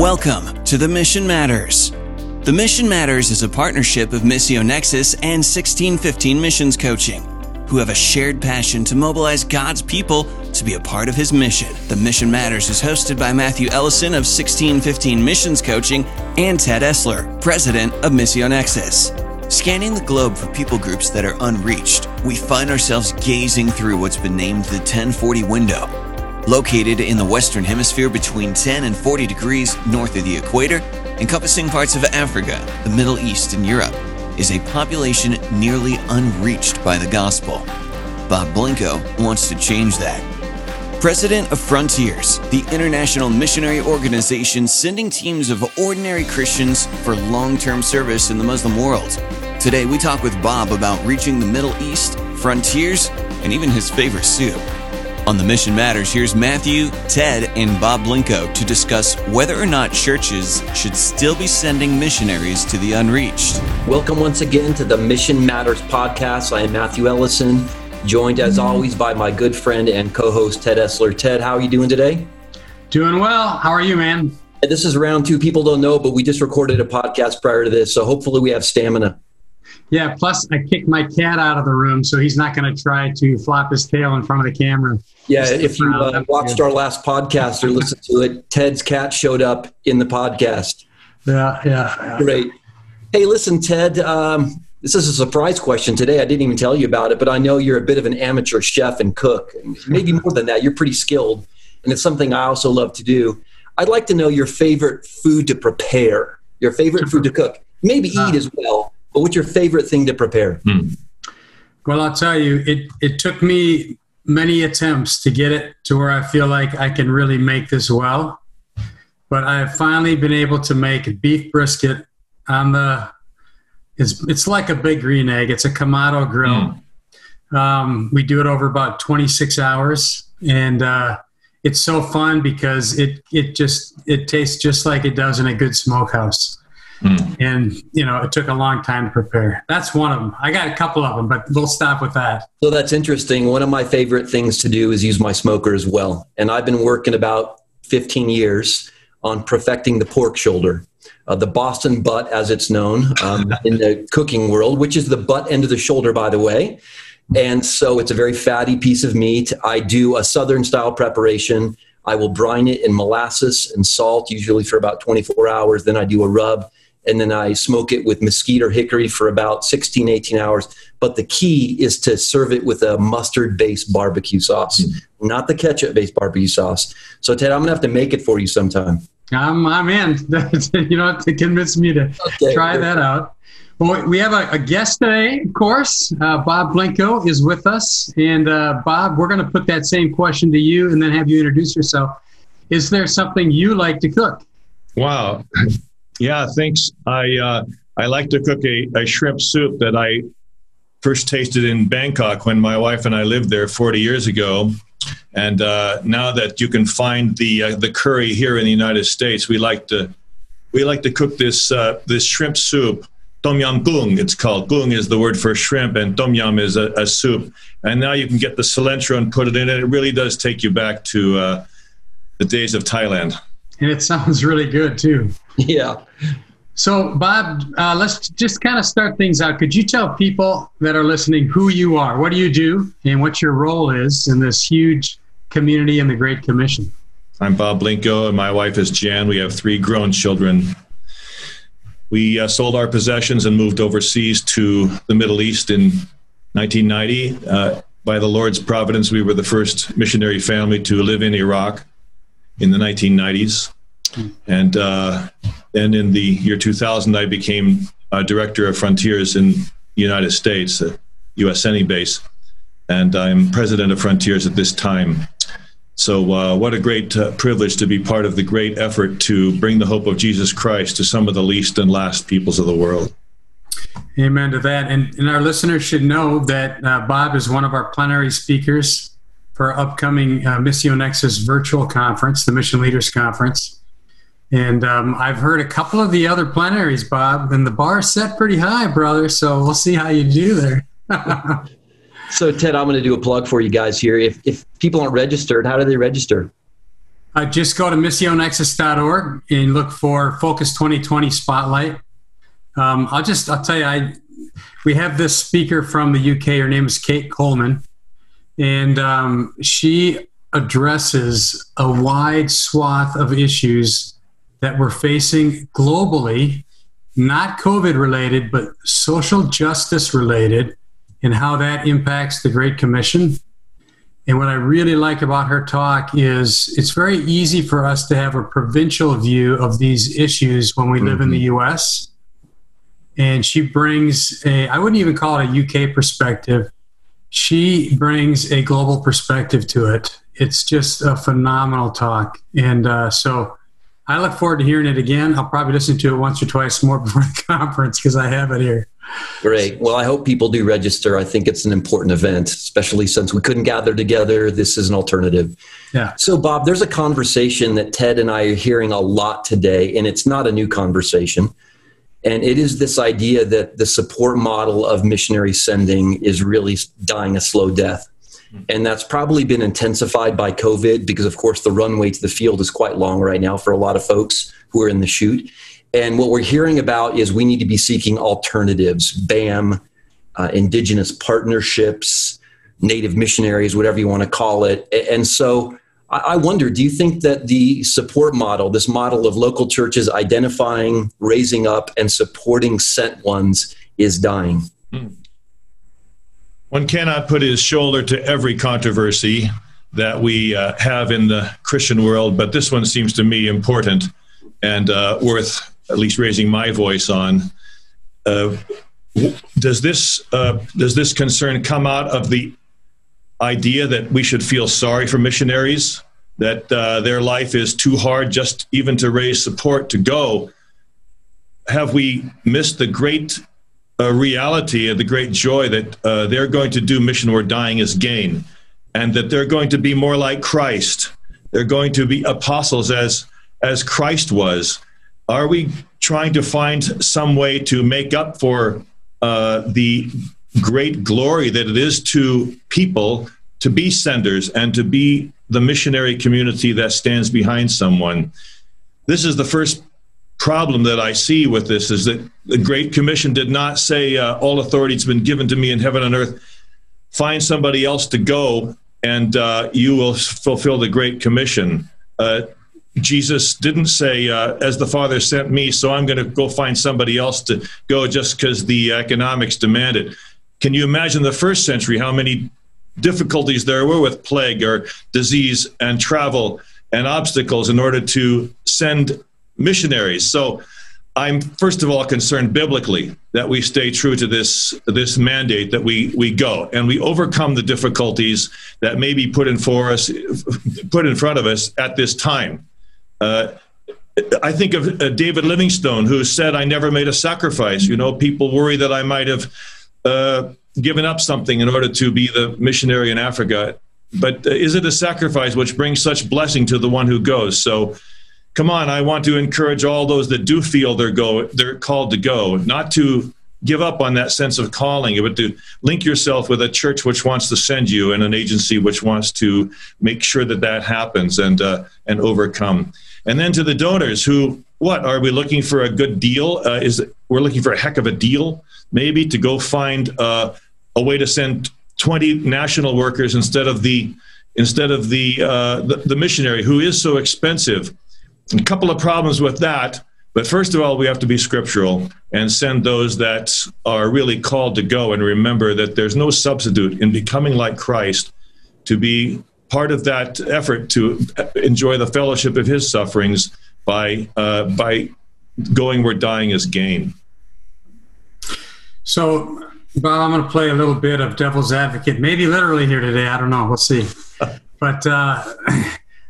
Welcome to The Mission Matters. The Mission Matters is a partnership of Missio Nexus and 1615 Missions Coaching, who have a shared passion to mobilize God's people to be a part of His mission. The Mission Matters is hosted by Matthew Ellison of 1615 Missions Coaching and Ted Esler, president of Missio Nexus. Scanning the globe for people groups that are unreached, we find ourselves gazing through what's been named the 1040 window. Located in the Western Hemisphere between 10 and 40 degrees north of the equator, encompassing parts of Africa, the Middle East, and Europe, is a population nearly unreached by the gospel. Bob Blincoe wants to change that. President of Frontiers, the international missionary organization sending teams of ordinary Christians for long term service in the Muslim world. Today, we talk with Bob about reaching the Middle East, frontiers, and even his favorite soup. On The Mission Matters, here's Matthew, Ted, and Bob Blincoe to discuss whether or not churches should still be sending missionaries to the unreached. Welcome once again to the Mission Matters podcast. I am Matthew Ellison, joined as always by my good friend and co host Ted Esler. Ted, how are you doing today? Doing well. How are you, man? This is round two. People don't know, but we just recorded a podcast prior to this. So hopefully we have stamina. Yeah, plus I kicked my cat out of the room, so he's not going to try to flop his tail in front of the camera. Yeah, if you uh, watched our last podcast or listened to it, Ted's cat showed up in the podcast. Yeah, yeah. yeah. Great. Hey, listen, Ted, um, this is a surprise question today. I didn't even tell you about it, but I know you're a bit of an amateur chef and cook. Maybe more than that. You're pretty skilled, and it's something I also love to do. I'd like to know your favorite food to prepare, your favorite food to cook, maybe eat uh, as well. But what's your favorite thing to prepare? Hmm. Well, I'll tell you, it it took me many attempts to get it to where I feel like I can really make this well. But I've finally been able to make beef brisket on the it's it's like a big green egg. It's a Kamado grill. Mm. Um, we do it over about 26 hours, and uh, it's so fun because it it just it tastes just like it does in a good smokehouse. Mm. And you know, it took a long time to prepare. That's one of them. I got a couple of them, but we'll stop with that. So that's interesting. One of my favorite things to do is use my smoker as well. And I've been working about 15 years on perfecting the pork shoulder. Uh, the Boston butt, as it's known um, in the cooking world, which is the butt end of the shoulder, by the way. And so it's a very fatty piece of meat. I do a southern style preparation. I will brine it in molasses and salt, usually for about 24 hours. Then I do a rub and then I smoke it with mesquite or hickory for about 16, 18 hours. But the key is to serve it with a mustard based barbecue sauce, mm-hmm. not the ketchup based barbecue sauce. So, Ted, I'm going to have to make it for you sometime. I'm, I'm in. you know, to convince me to okay. try that out. Well, we have a, a guest today, of course. Uh, Bob Blincoe is with us. And uh, Bob, we're going to put that same question to you and then have you introduce yourself. Is there something you like to cook? Wow. Yeah, thanks. I uh, I like to cook a, a shrimp soup that I first tasted in Bangkok when my wife and I lived there 40 years ago. And uh, now that you can find the uh, the curry here in the United States, we like to we like to cook this uh, this shrimp soup. Tom yam goong, it's called. Goong is the word for shrimp, and tom yam is a, a, soup. And now you can get the cilantro and put it in, and it really does take you back to uh, the days of Thailand. And it sounds really good too. Yeah. So, Bob, uh, let's just kind of start things out. Could you tell people that are listening who you are? What do you do, and what your role is in this huge community in the Great Commission? I'm Bob Blincoe, and my wife is Jan. We have three grown children. We uh, sold our possessions and moved overseas to the Middle East in 1990. Uh, by the Lord's providence, we were the first missionary family to live in Iraq in the 1990s. And uh, then in the year 2000, I became director of Frontiers in the United States, a U.S. Senate base. And I'm president of Frontiers at this time. So, uh, what a great uh, privilege to be part of the great effort to bring the hope of Jesus Christ to some of the least and last peoples of the world. Amen to that. And, and our listeners should know that uh, Bob is one of our plenary speakers for our upcoming uh, Missio Nexus virtual conference, the Mission Leaders Conference. And um, I've heard a couple of the other plenaries, Bob, and the bar set pretty high, brother. So we'll see how you do there. so, Ted, I'm going to do a plug for you guys here. If, if people aren't registered, how do they register? Uh, just go to missionexus.org and look for Focus 2020 Spotlight. Um, I'll just I'll tell you, I we have this speaker from the UK. Her name is Kate Coleman, and um, she addresses a wide swath of issues that we're facing globally, not COVID related, but social justice related, and how that impacts the Great Commission. And what I really like about her talk is it's very easy for us to have a provincial view of these issues when we mm-hmm. live in the mm-hmm. US. And she brings a, I wouldn't even call it a UK perspective. She brings a global perspective to it. It's just a phenomenal talk. And uh, so I look forward to hearing it again. I'll probably listen to it once or twice more before the conference because I have it here. Great. Well, I hope people do register. I think it's an important event, especially since we couldn't gather together. This is an alternative. Yeah. So, Bob, there's a conversation that Ted and I are hearing a lot today, and it's not a new conversation. And it is this idea that the support model of missionary sending is really dying a slow death. And that's probably been intensified by COVID because, of course, the runway to the field is quite long right now for a lot of folks who are in the chute. And what we're hearing about is we need to be seeking alternatives, BAM, uh, indigenous partnerships, native missionaries, whatever you want to call it. And so I wonder do you think that the support model, this model of local churches identifying, raising up, and supporting sent ones, is dying? Hmm. One cannot put his shoulder to every controversy that we uh, have in the Christian world, but this one seems to me important and uh, worth at least raising my voice on. Uh, does this uh, does this concern come out of the idea that we should feel sorry for missionaries, that uh, their life is too hard just even to raise support to go? Have we missed the great uh, reality and the great joy that uh, they're going to do mission where dying is gain, and that they're going to be more like Christ? They're going to be apostles as as Christ was are we trying to find some way to make up for uh, the great glory that it is to people to be senders and to be the missionary community that stands behind someone? This is the first problem that I see with this is that the Great Commission did not say uh, all authority has been given to me in heaven and earth. Find somebody else to go, and uh, you will fulfill the Great Commission. Uh, Jesus didn't say, uh, as the Father sent me, so I'm going to go find somebody else to go just because the economics demand it. Can you imagine the first century how many difficulties there were with plague or disease and travel and obstacles in order to send missionaries? So I'm first of all concerned biblically that we stay true to this this mandate that we we go and we overcome the difficulties that may be put in for us put in front of us at this time. Uh, I think of uh, David Livingstone, who said, I never made a sacrifice. You know, people worry that I might have uh, given up something in order to be the missionary in Africa. But uh, is it a sacrifice which brings such blessing to the one who goes? So, come on, I want to encourage all those that do feel they're go they're called to go, not to give up on that sense of calling, but to link yourself with a church which wants to send you and an agency which wants to make sure that that happens and uh, and overcome. And then to the donors who, what are we looking for a good deal? Uh, is we're looking for a heck of a deal, maybe to go find uh, a way to send 20 national workers instead of the instead of the, uh, the, the missionary who is so expensive. A couple of problems with that. But first of all, we have to be scriptural and send those that are really called to go and remember that there's no substitute in becoming like Christ to be part of that effort to enjoy the fellowship of his sufferings by uh, by going where dying is gain. So, Bob, I'm going to play a little bit of devil's advocate, maybe literally here today. I don't know. We'll see. but uh,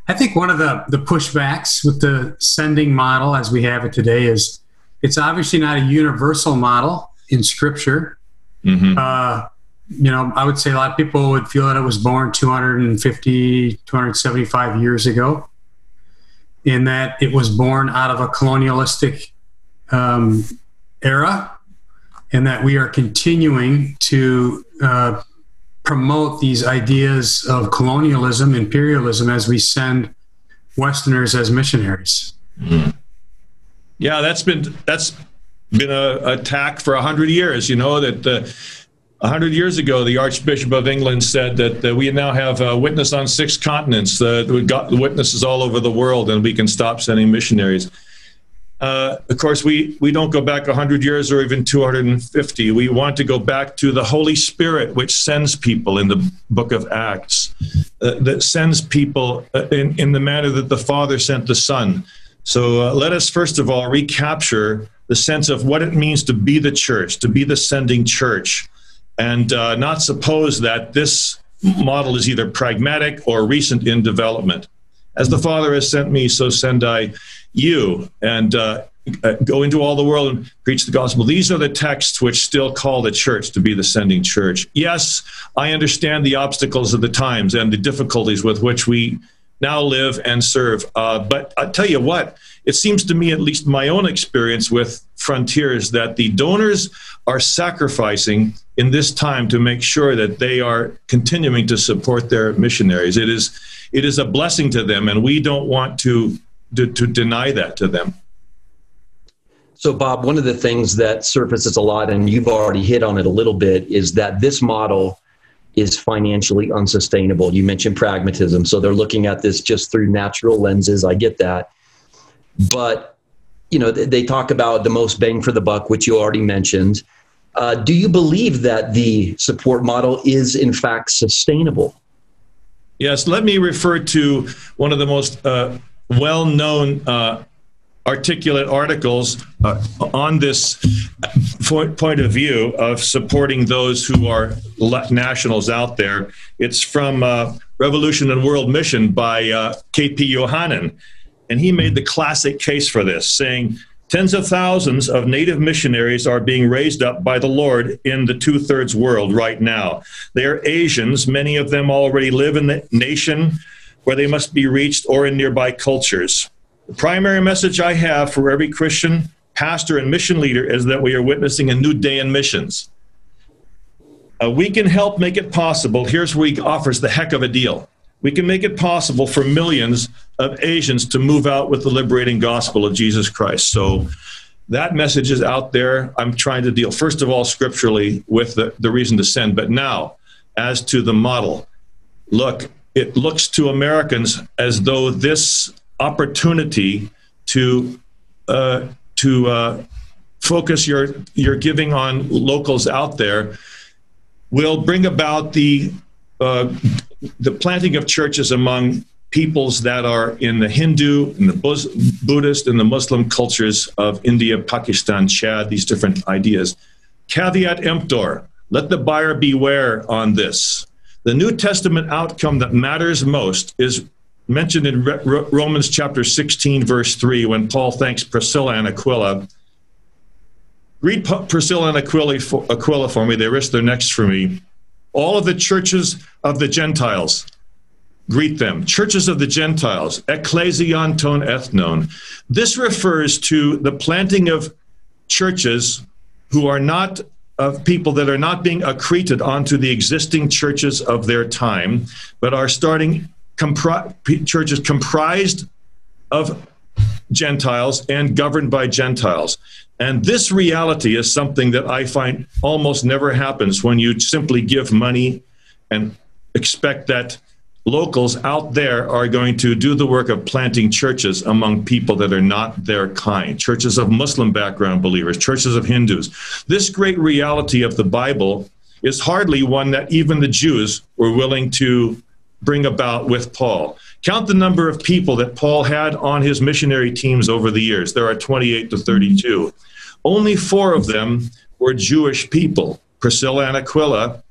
I think one of the, the pushbacks with the sending model as we have it today is it's obviously not a universal model in Scripture. Mm-hmm. Uh, you know, I would say a lot of people would feel that it was born 250, 275 years ago, in that it was born out of a colonialistic um, era, and that we are continuing to uh, promote these ideas of colonialism, imperialism, as we send Westerners as missionaries. Mm. Yeah, that's been that's been a attack for a hundred years. You know that uh, a hundred years ago, the Archbishop of England said that uh, we now have a witness on six continents. Uh, we've got witnesses all over the world, and we can stop sending missionaries. Uh, of course, we, we don't go back 100 years or even 250. We want to go back to the Holy Spirit, which sends people in the book of Acts, uh, that sends people uh, in, in the manner that the Father sent the Son. So uh, let us first of all recapture the sense of what it means to be the church, to be the sending church, and uh, not suppose that this model is either pragmatic or recent in development. As the Father has sent me, so send I you. And uh, uh, go into all the world and preach the gospel. These are the texts which still call the church to be the sending church. Yes, I understand the obstacles of the times and the difficulties with which we now live and serve. Uh, but I tell you what, it seems to me, at least my own experience with Frontiers, that the donors are sacrificing in this time to make sure that they are continuing to support their missionaries. It is, it is a blessing to them, and we don't want to, to, to deny that to them. So, Bob, one of the things that surfaces a lot, and you've already hit on it a little bit, is that this model is financially unsustainable. You mentioned pragmatism. So they're looking at this just through natural lenses. I get that. But, you know, they talk about the most bang for the buck, which you already mentioned. Uh, do you believe that the support model is, in fact, sustainable? Yes. Let me refer to one of the most uh, well known uh, articulate articles uh, on this point of view of supporting those who are nationals out there. It's from uh, Revolution in World Mission by uh, K.P. Yohannan. And he made the classic case for this, saying, Tens of thousands of native missionaries are being raised up by the Lord in the two thirds world right now. They are Asians. Many of them already live in the nation where they must be reached or in nearby cultures. The primary message I have for every Christian pastor and mission leader is that we are witnessing a new day in missions. Uh, we can help make it possible. Here's where he offers the heck of a deal. We can make it possible for millions of Asians to move out with the liberating gospel of Jesus Christ. So that message is out there. I'm trying to deal, first of all, scripturally with the, the reason to send. But now, as to the model, look, it looks to Americans as though this opportunity to uh, to uh, focus your your giving on locals out there will bring about the uh, the planting of churches among peoples that are in the Hindu, in the Buddhist, and the Muslim cultures of India, Pakistan, Chad, these different ideas. Caveat emptor, let the buyer beware on this. The New Testament outcome that matters most is mentioned in Romans chapter 16, verse 3, when Paul thanks Priscilla and Aquila. Read Priscilla and Aquila for, me. They risk their necks for me. All of the churches of the Gentiles, greet them. Churches of the Gentiles, ecclesion ton ethnon. This refers to the planting of churches who are not of people that are not being accreted onto the existing churches of their time, but are starting compri- churches comprised of Gentiles and governed by Gentiles. And this reality is something that I find almost never happens when you simply give money and expect that locals out there are going to do the work of planting churches among people that are not their kind churches of Muslim background believers, churches of Hindus. This great reality of the Bible is hardly one that even the Jews were willing to bring about with Paul. Count the number of people that Paul had on his missionary teams over the years. There are 28 to 32. Only four of them were Jewish people. Priscilla and Aquila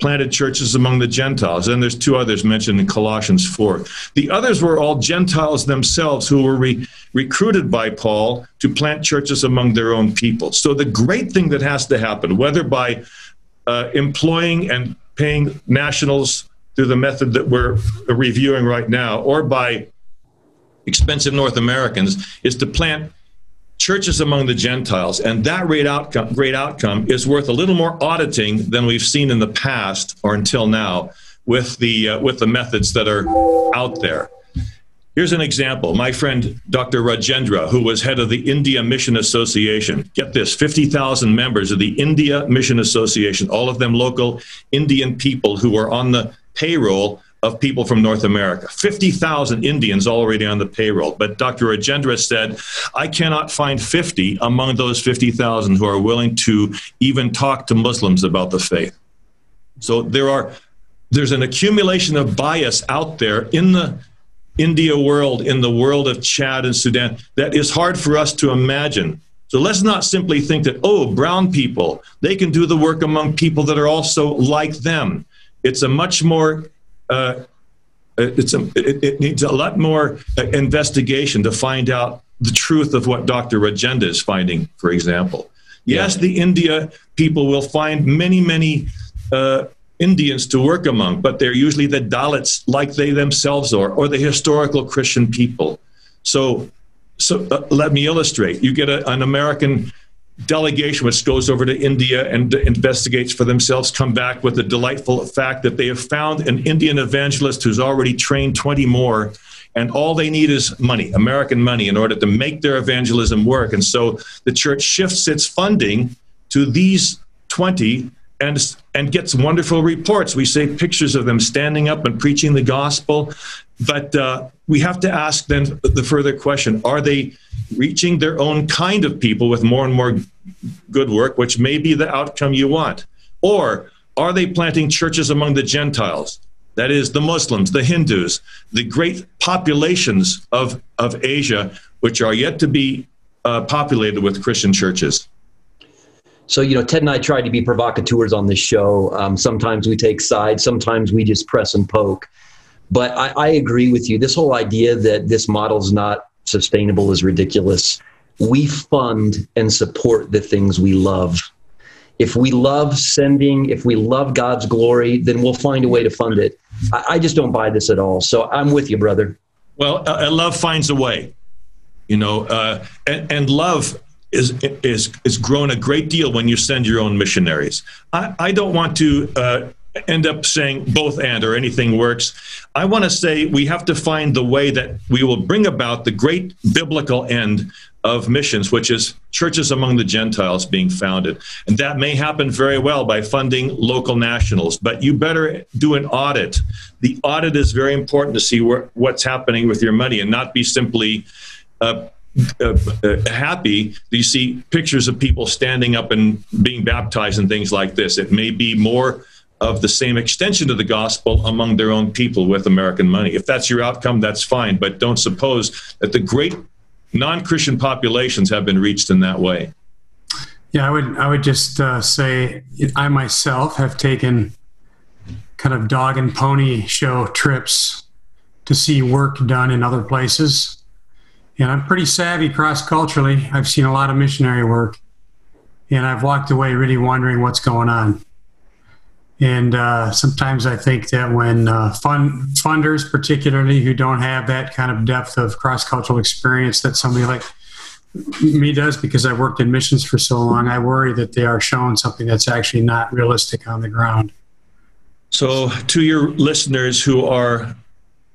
planted churches among the Gentiles. And there's two others mentioned in Colossians 4. The others were all Gentiles themselves who were re- recruited by Paul to plant churches among their own people. So the great thing that has to happen, whether by uh, employing and paying nationals through the method that we're reviewing right now, or by expensive North Americans, is to plant churches among the Gentiles. And that great outcome, great outcome is worth a little more auditing than we've seen in the past or until now with the, uh, with the methods that are out there. Here's an example. My friend Dr. Rajendra, who was head of the India Mission Association, get this 50,000 members of the India Mission Association, all of them local Indian people who are on the payroll of people from North America. 50,000 Indians already on the payroll. But Dr. Rajendra said, I cannot find 50 among those 50,000 who are willing to even talk to Muslims about the faith. So there are there's an accumulation of bias out there in the India world, in the world of Chad and Sudan, that is hard for us to imagine. So let's not simply think that, oh, brown people, they can do the work among people that are also like them. It's a much more, uh, it's a, it, it, needs a lot more uh, investigation to find out the truth of what Dr. Rajendra is finding, for example. Yes, yeah. the India people will find many, many uh, Indians to work among, but they're usually the Dalits, like they themselves are, or the historical Christian people. So, so uh, let me illustrate. You get a, an American delegation which goes over to India and investigates for themselves, come back with the delightful fact that they have found an Indian evangelist who's already trained 20 more. And all they need is money, American money, in order to make their evangelism work. And so the church shifts its funding to these 20 and and gets wonderful reports. We see pictures of them standing up and preaching the gospel, but uh, we have to ask then the further question: Are they reaching their own kind of people with more and more good work, which may be the outcome you want, or are they planting churches among the Gentiles? That is, the Muslims, the Hindus, the great populations of, of Asia, which are yet to be uh, populated with Christian churches. So, you know, Ted and I try to be provocateurs on this show. Um, sometimes we take sides, sometimes we just press and poke. But I, I agree with you. This whole idea that this model is not sustainable is ridiculous. We fund and support the things we love. If we love sending, if we love God's glory, then we'll find a way to fund it. I, I just don't buy this at all. So I'm with you, brother. Well, uh, love finds a way, you know, uh, and, and love is is is grown a great deal when you send your own missionaries. I, I don't want to uh, end up saying both and or anything works. I want to say we have to find the way that we will bring about the great biblical end of missions, which is churches among the Gentiles being founded. And that may happen very well by funding local nationals, but you better do an audit. The audit is very important to see where, what's happening with your money and not be simply uh, uh, uh, happy do you see pictures of people standing up and being baptized and things like this. It may be more of the same extension of the gospel among their own people with American money. If that's your outcome, that's fine, but don't suppose that the great non-Christian populations have been reached in that way. Yeah, I would I would just uh, say I myself have taken kind of dog and pony show trips to see work done in other places and I'm pretty savvy cross culturally. I've seen a lot of missionary work, and I've walked away really wondering what's going on. And uh, sometimes I think that when uh, fund, funders, particularly who don't have that kind of depth of cross cultural experience that somebody like me does, because I've worked in missions for so long, I worry that they are showing something that's actually not realistic on the ground. So, to your listeners who are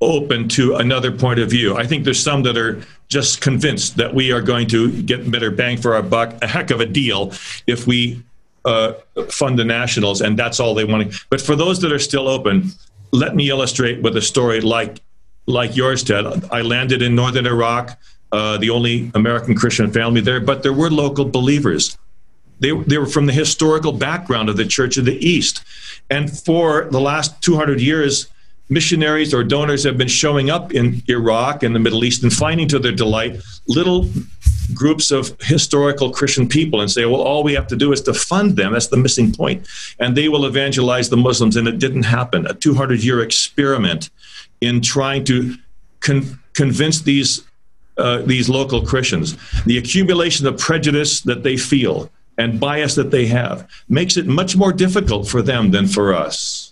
open to another point of view. I think there's some that are just convinced that we are going to get better bang for our buck, a heck of a deal if we uh, fund the nationals, and that's all they want. But for those that are still open, let me illustrate with a story like like yours, Ted. I landed in northern Iraq, uh, the only American Christian family there, but there were local believers. They, they were from the historical background of the Church of the East. And for the last 200 years, missionaries or donors have been showing up in Iraq and the Middle East and finding to their delight little groups of historical Christian people and say, well, all we have to do is to fund them. That's the missing point. And they will evangelize the Muslims. And it didn't happen. A 200 year experiment in trying to con- convince these, uh, these local Christians. The accumulation of prejudice that they feel and bias that they have makes it much more difficult for them than for us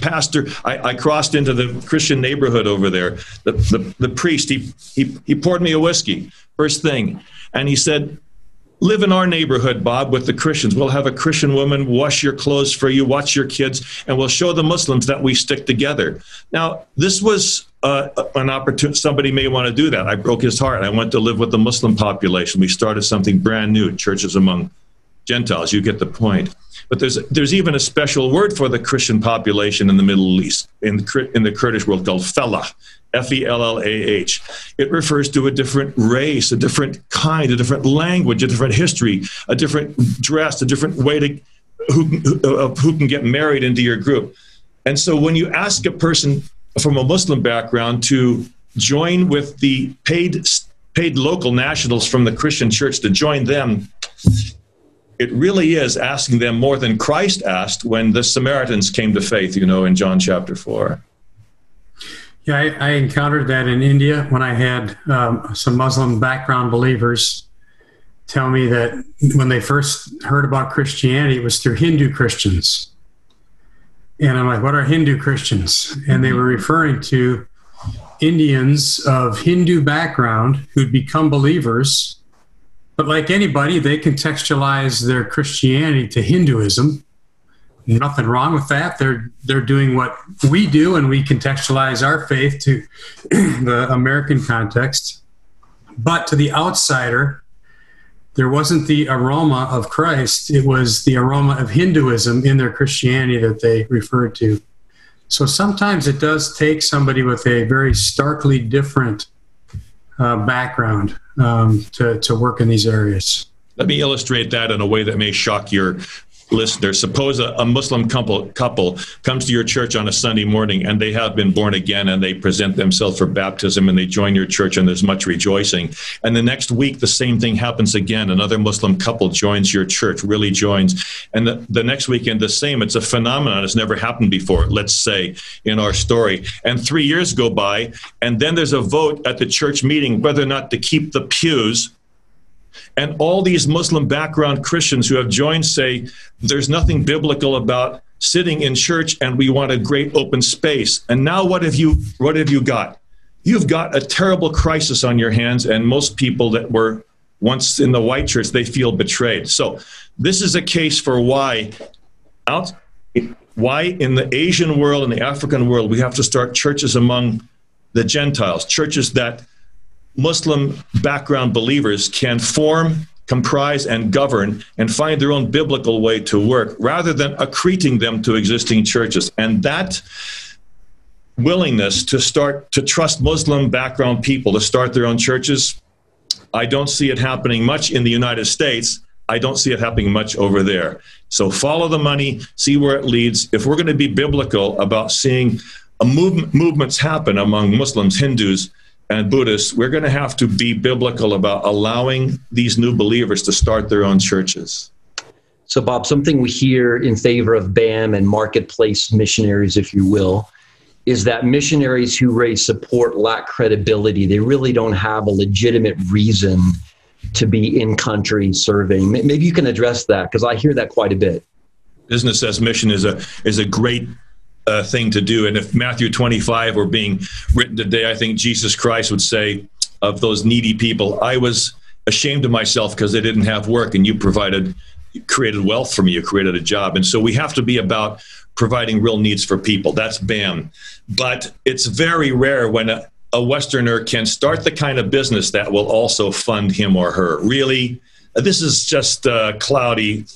pastor I, I, crossed into the christian neighborhood over there the, the, the priest he, he, he poured me a whiskey first thing and he said live in our neighborhood, Bob, with the Christians. We'll have a Christian woman wash your clothes for you, watch your kids, and we'll show the Muslims that we stick together. Now, this was uh, an opportunity. Somebody may want to do that. I broke his heart. I went to live with the Muslim population. We started something brand new, churches among Gentiles. You get the point. But there's there's even a special word for the Christian population in the Middle East, in the, in the Kurdish world, called Fellah, F E L L A H. It refers to a different race, a different kind, a different language, a different history, a different dress, a different way to who, who, who can get married into your group. And so when you ask a person from a Muslim background to join with the paid paid local nationals from the Christian church to join them, it really is asking them more than Christ asked when the Samaritans came to faith, you know, in John chapter 4. Yeah, I, I encountered that in India when I had um, some Muslim background believers tell me that when they first heard about Christianity, it was through Hindu Christians. And I'm like, what are Hindu Christians? And they were referring to Indians of Hindu background who'd become believers. But like anybody, they contextualize their Christianity to Hinduism nothing wrong with that. They're they're doing what we do, and we contextualize our faith to the American context. But to the outsider, there wasn't the aroma of Christ; it was the aroma of Hinduism in their Christianity that they referred to. So sometimes it does take somebody with a very starkly different uh, background um, to to work in these areas. Let me illustrate that in a way that may shock your listener, suppose a, a, Muslim couple, couple comes to your church on a Sunday morning and they have been born again and they present themselves for baptism and they join your church and there's much rejoicing. And the next week, the same thing happens again. Another Muslim couple joins your church, really joins. And the, the next weekend, the same. It's a phenomenon. It's never happened before, let's say, in our story. And three years go by, and then there's a vote at the church meeting whether or not to keep the pews and all these Muslim background Christians who have joined say there's nothing biblical about sitting in church and we want a great open space. And now what have you what have you got? You've got a terrible crisis on your hands and most people that were once in the white church they feel betrayed. So this is a case for why out why in the Asian world and the African world we have to start churches among the Gentiles, churches that Muslim background believers can form, comprise, and govern and find their own biblical way to work rather than accreting them to existing churches. And that willingness to start to trust Muslim background people to start their own churches, I don't see it happening much in the United States. I don't see it happening much over there. So follow the money, see where it leads. If we're going to be biblical about seeing movement, movements happen among Muslims, Hindus, and Buddhists, we're going to have to be biblical about allowing these new believers to start their own churches. So, Bob, something we hear in favor of BAM and marketplace missionaries, if you will, is that missionaries who raise support lack credibility. They really don't have a legitimate reason to be in country serving. Maybe you can address that because I hear that quite a bit. Business as mission is a is a great uh, thing to do. And if Matthew 25 were being written today, I think Jesus Christ would say of those needy people, I was ashamed of myself because they didn't have work and you provided, created wealth for me, you created a job. And so we have to be about providing real needs for people. That's BAM. But it's very rare when a, a Westerner can start the kind of business that will also fund him or her. Really, this is just uh, cloudy,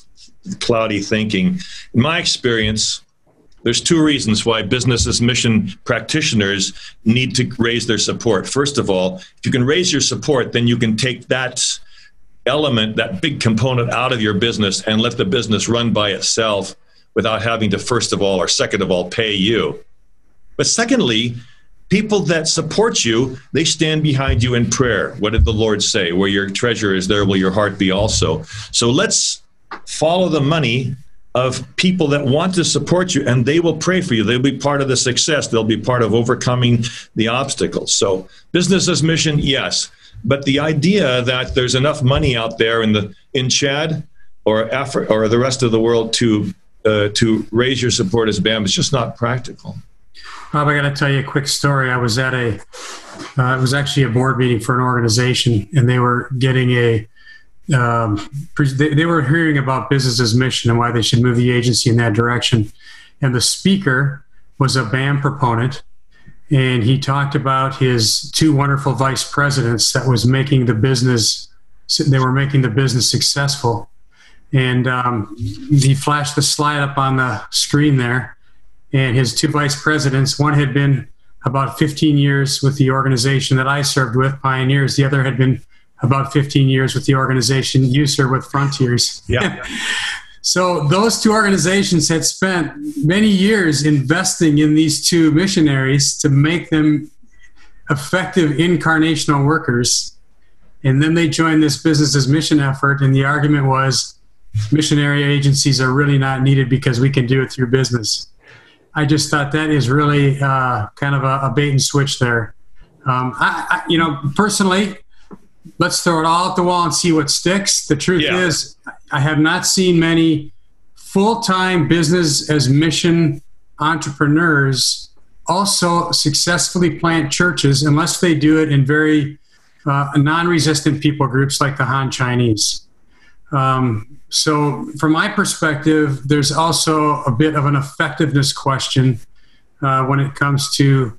cloudy thinking. In my experience, there's two reasons why business as mission practitioners need to raise their support. First of all, if you can raise your support, then you can take that element, that big component out of your business and let the business run by itself without having to, first of all, or second of all, pay you. But secondly, people that support you, they stand behind you in prayer. What did the Lord say? Where your treasure is, there will your heart be also. So let's follow the money of people that want to support you and they will pray for you. They'll be part of the success. They'll be part of overcoming the obstacles. So, business as mission, yes. But the idea that there's enough money out there in the in Chad or Africa or the rest of the world to uh, to raise your support as BAM is just not practical. Bob, I got to tell you a quick story. I was at a, uh, it was actually a board meeting for an organization, and they were getting a um, they, they were hearing about business as mission and why they should move the agency in that direction. And the speaker was a BAM proponent, and he talked about his two wonderful vice presidents that was making the business. They were making the business successful, and um, he flashed the slide up on the screen there. And his two vice presidents, one had been about 15 years with the organization that I served with, Pioneers. The other had been about 15 years with the organization you serve with Frontiers. Yeah. so those two organizations had spent many years investing in these two missionaries to make them effective incarnational workers. And then they joined this business as mission effort, and the argument was missionary agencies are really not needed because we can do it through business. I just thought that is really uh, kind of a, a, bait and switch there. Um, I, I, you know, personally, let's throw it all at the wall and see what sticks. The truth yeah. is, I have not seen many full time business as mission entrepreneurs also successfully plant churches unless they do it in very uh, non resistant people groups like the Han Chinese. Um, so, from my perspective, there's also a bit of an effectiveness question uh, when it comes to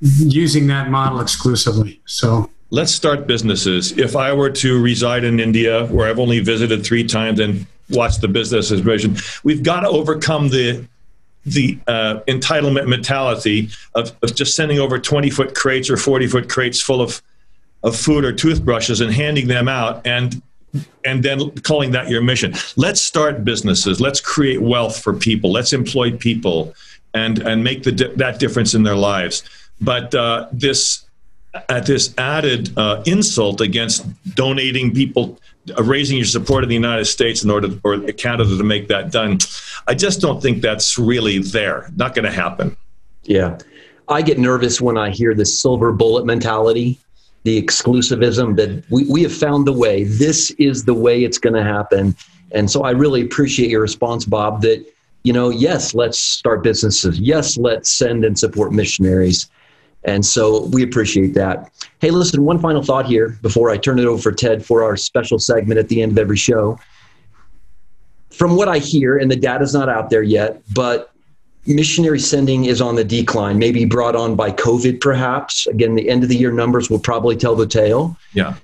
using that model exclusively. So, let's start businesses. If I were to reside in India, where I've only visited three times and watched the business as vision, we've got to overcome the the uh, entitlement mentality of, of just sending over 20 foot crates or 40 foot crates full of, of food or toothbrushes and handing them out and and then calling that your mission. Let's start businesses. Let's create wealth for people. Let's employ people and and make the that difference in their lives. But uh, this at this added uh, insult against donating people, uh, raising your support in the United States in order or Canada to make that done, I just don't think that's really there. Not going to happen. Yeah, I get nervous when I hear the silver bullet mentality the exclusivism that we, we have found the way. This is the way it's going to happen. And so I really appreciate your response, Bob, that, you know, yes, let's start businesses. Yes, let's send and support missionaries. And so we appreciate that. Hey, listen, one final thought here before I turn it over for Ted for our special segment at the end of every show. From what I hear, and the data's not out there yet, but missionary sending is on the decline, maybe brought on by COVID, perhaps. Again, the end of the year numbers will probably tell the tale. Yeah.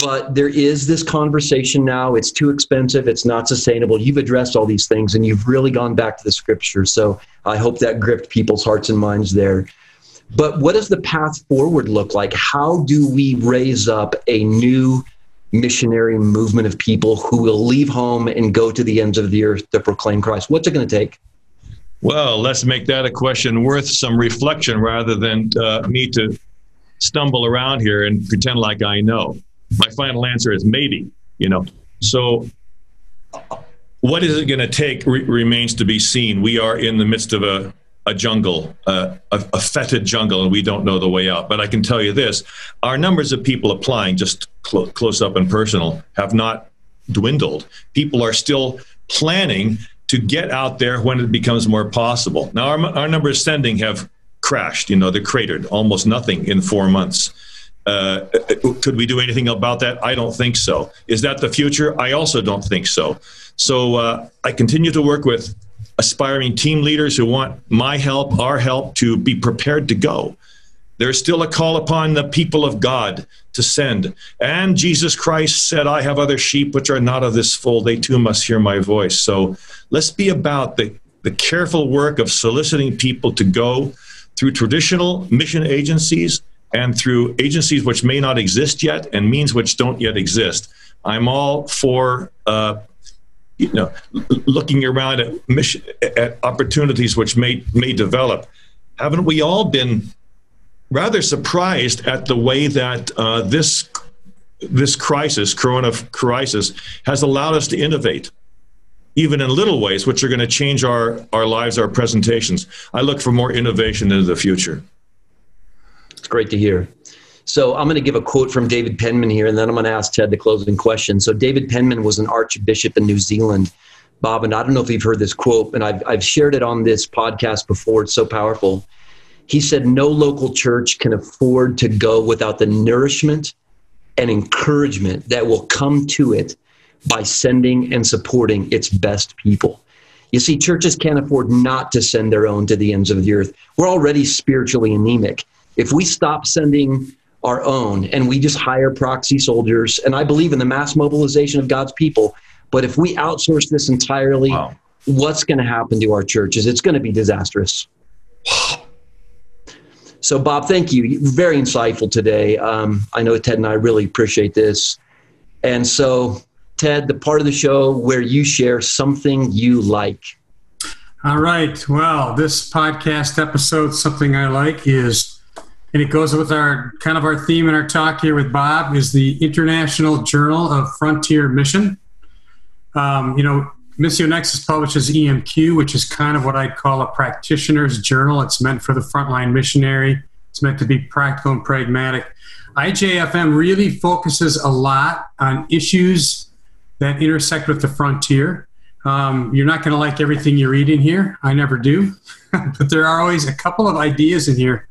But there is this conversation now. It's too expensive. It's not sustainable. You've addressed all these things and you've really gone back to the scripture. So I hope that gripped people's hearts and minds there. But what does the path forward look like? How do we raise up a new missionary movement of people who will leave home and go to the ends of the earth to proclaim Christ? What's it going to take? Well, let's make that a question worth some reflection rather than uh, me to stumble around here and pretend like I know. My final answer is maybe, you know. So, what is it going to take re- remains to be seen. We are in the midst of a, a jungle, uh, a, a fetid jungle, and we don't know the way out. But I can tell you this our numbers of people applying, just cl- close up and personal, have not dwindled. People are still planning to get out there when it becomes more possible. Now, our, our numbers sending have crashed, you know, they're cratered, almost nothing in four months. Uh, could we do anything about that? I don't think so. Is that the future? I also don't think so. So uh, I continue to work with aspiring team leaders who want my help, our help to be prepared to go. There's still a call upon the people of God to send. And Jesus Christ said, I have other sheep which are not of this fold. They too must hear my voice. So let's be about the, the careful work of soliciting people to go through traditional mission agencies and through agencies which may not exist yet and means which don't yet exist. I'm all for uh, you know looking around at mission at opportunities which may may develop. Haven't we all been rather surprised at the way that uh, this this crisis, Corona crisis, has allowed us to innovate, even in little ways, which are going to change our our lives, our presentations. I look for more innovation into the future. It's great to hear. So I'm going to give a quote from David Penman here, and then I'm going to ask Ted the closing question. So David Penman was an archbishop in New Zealand. Bob, and I don't know if you've heard this quote, and I've, I've shared it on this podcast before. It's so powerful. He said, No local church can afford to go without the nourishment and encouragement that will come to it by sending and supporting its best people. You see, churches can't afford not to send their own to the ends of the earth. We're already spiritually anemic. If we stop sending our own and we just hire proxy soldiers, and I believe in the mass mobilization of God's people, but if we outsource this entirely, wow. what's going to happen to our churches? It's going to be disastrous. So, Bob, thank you. Very insightful today. Um, I know Ted and I really appreciate this. And so, Ted, the part of the show where you share something you like. All right. Well, this podcast episode, something I like is, and it goes with our kind of our theme and our talk here with Bob, is the International Journal of Frontier Mission. Um, you know, Missio Nexus publishes EMQ, which is kind of what I'd call a practitioner's journal. It's meant for the frontline missionary. It's meant to be practical and pragmatic. IJFM really focuses a lot on issues that intersect with the frontier. Um, you're not going to like everything you read in here. I never do. but there are always a couple of ideas in here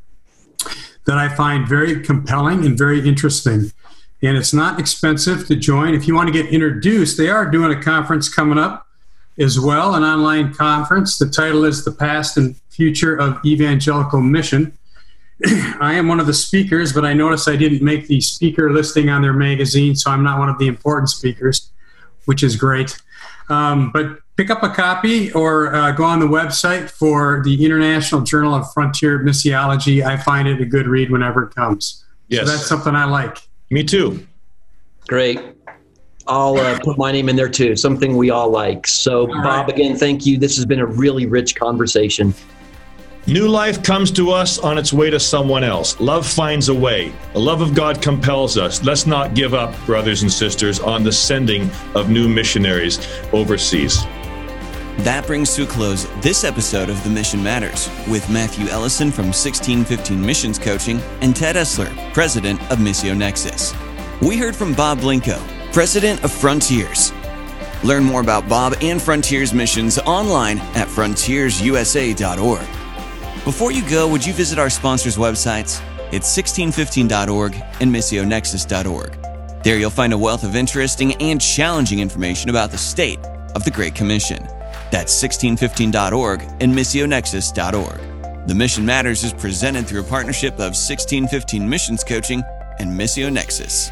that I find very compelling and very interesting. And it's not expensive to join. If you want to get introduced, they are doing a conference coming up as well, an online conference. The title is The Past and Future of Evangelical Mission. I am one of the speakers, but I noticed I didn't make the speaker listing on their magazine, so I'm not one of the important speakers which is great. Um, but pick up a copy or uh, go on the website for the International Journal of Frontier Missiology. I find it a good read whenever it comes. Yes. So that's something I like. Me too. Great. I'll uh, put my name in there too. Something we all like. So, all Bob, right. again, thank you. This has been a really rich conversation. New life comes to us on its way to someone else. Love finds a way. The love of God compels us. Let's not give up, brothers and sisters, on the sending of new missionaries overseas. That brings to a close this episode of The Mission Matters with Matthew Ellison from 1615 Missions Coaching and Ted Esler, President of Missio Nexus. We heard from Bob Blincoe, President of Frontiers. Learn more about Bob and Frontiers missions online at frontiersusa.org. Before you go, would you visit our sponsors' websites? It's 1615.org and missionexus.org. There you'll find a wealth of interesting and challenging information about the state of the Great Commission. That's 1615.org and missionexus.org. The Mission Matters is presented through a partnership of 1615 Missions Coaching and Missio Nexus.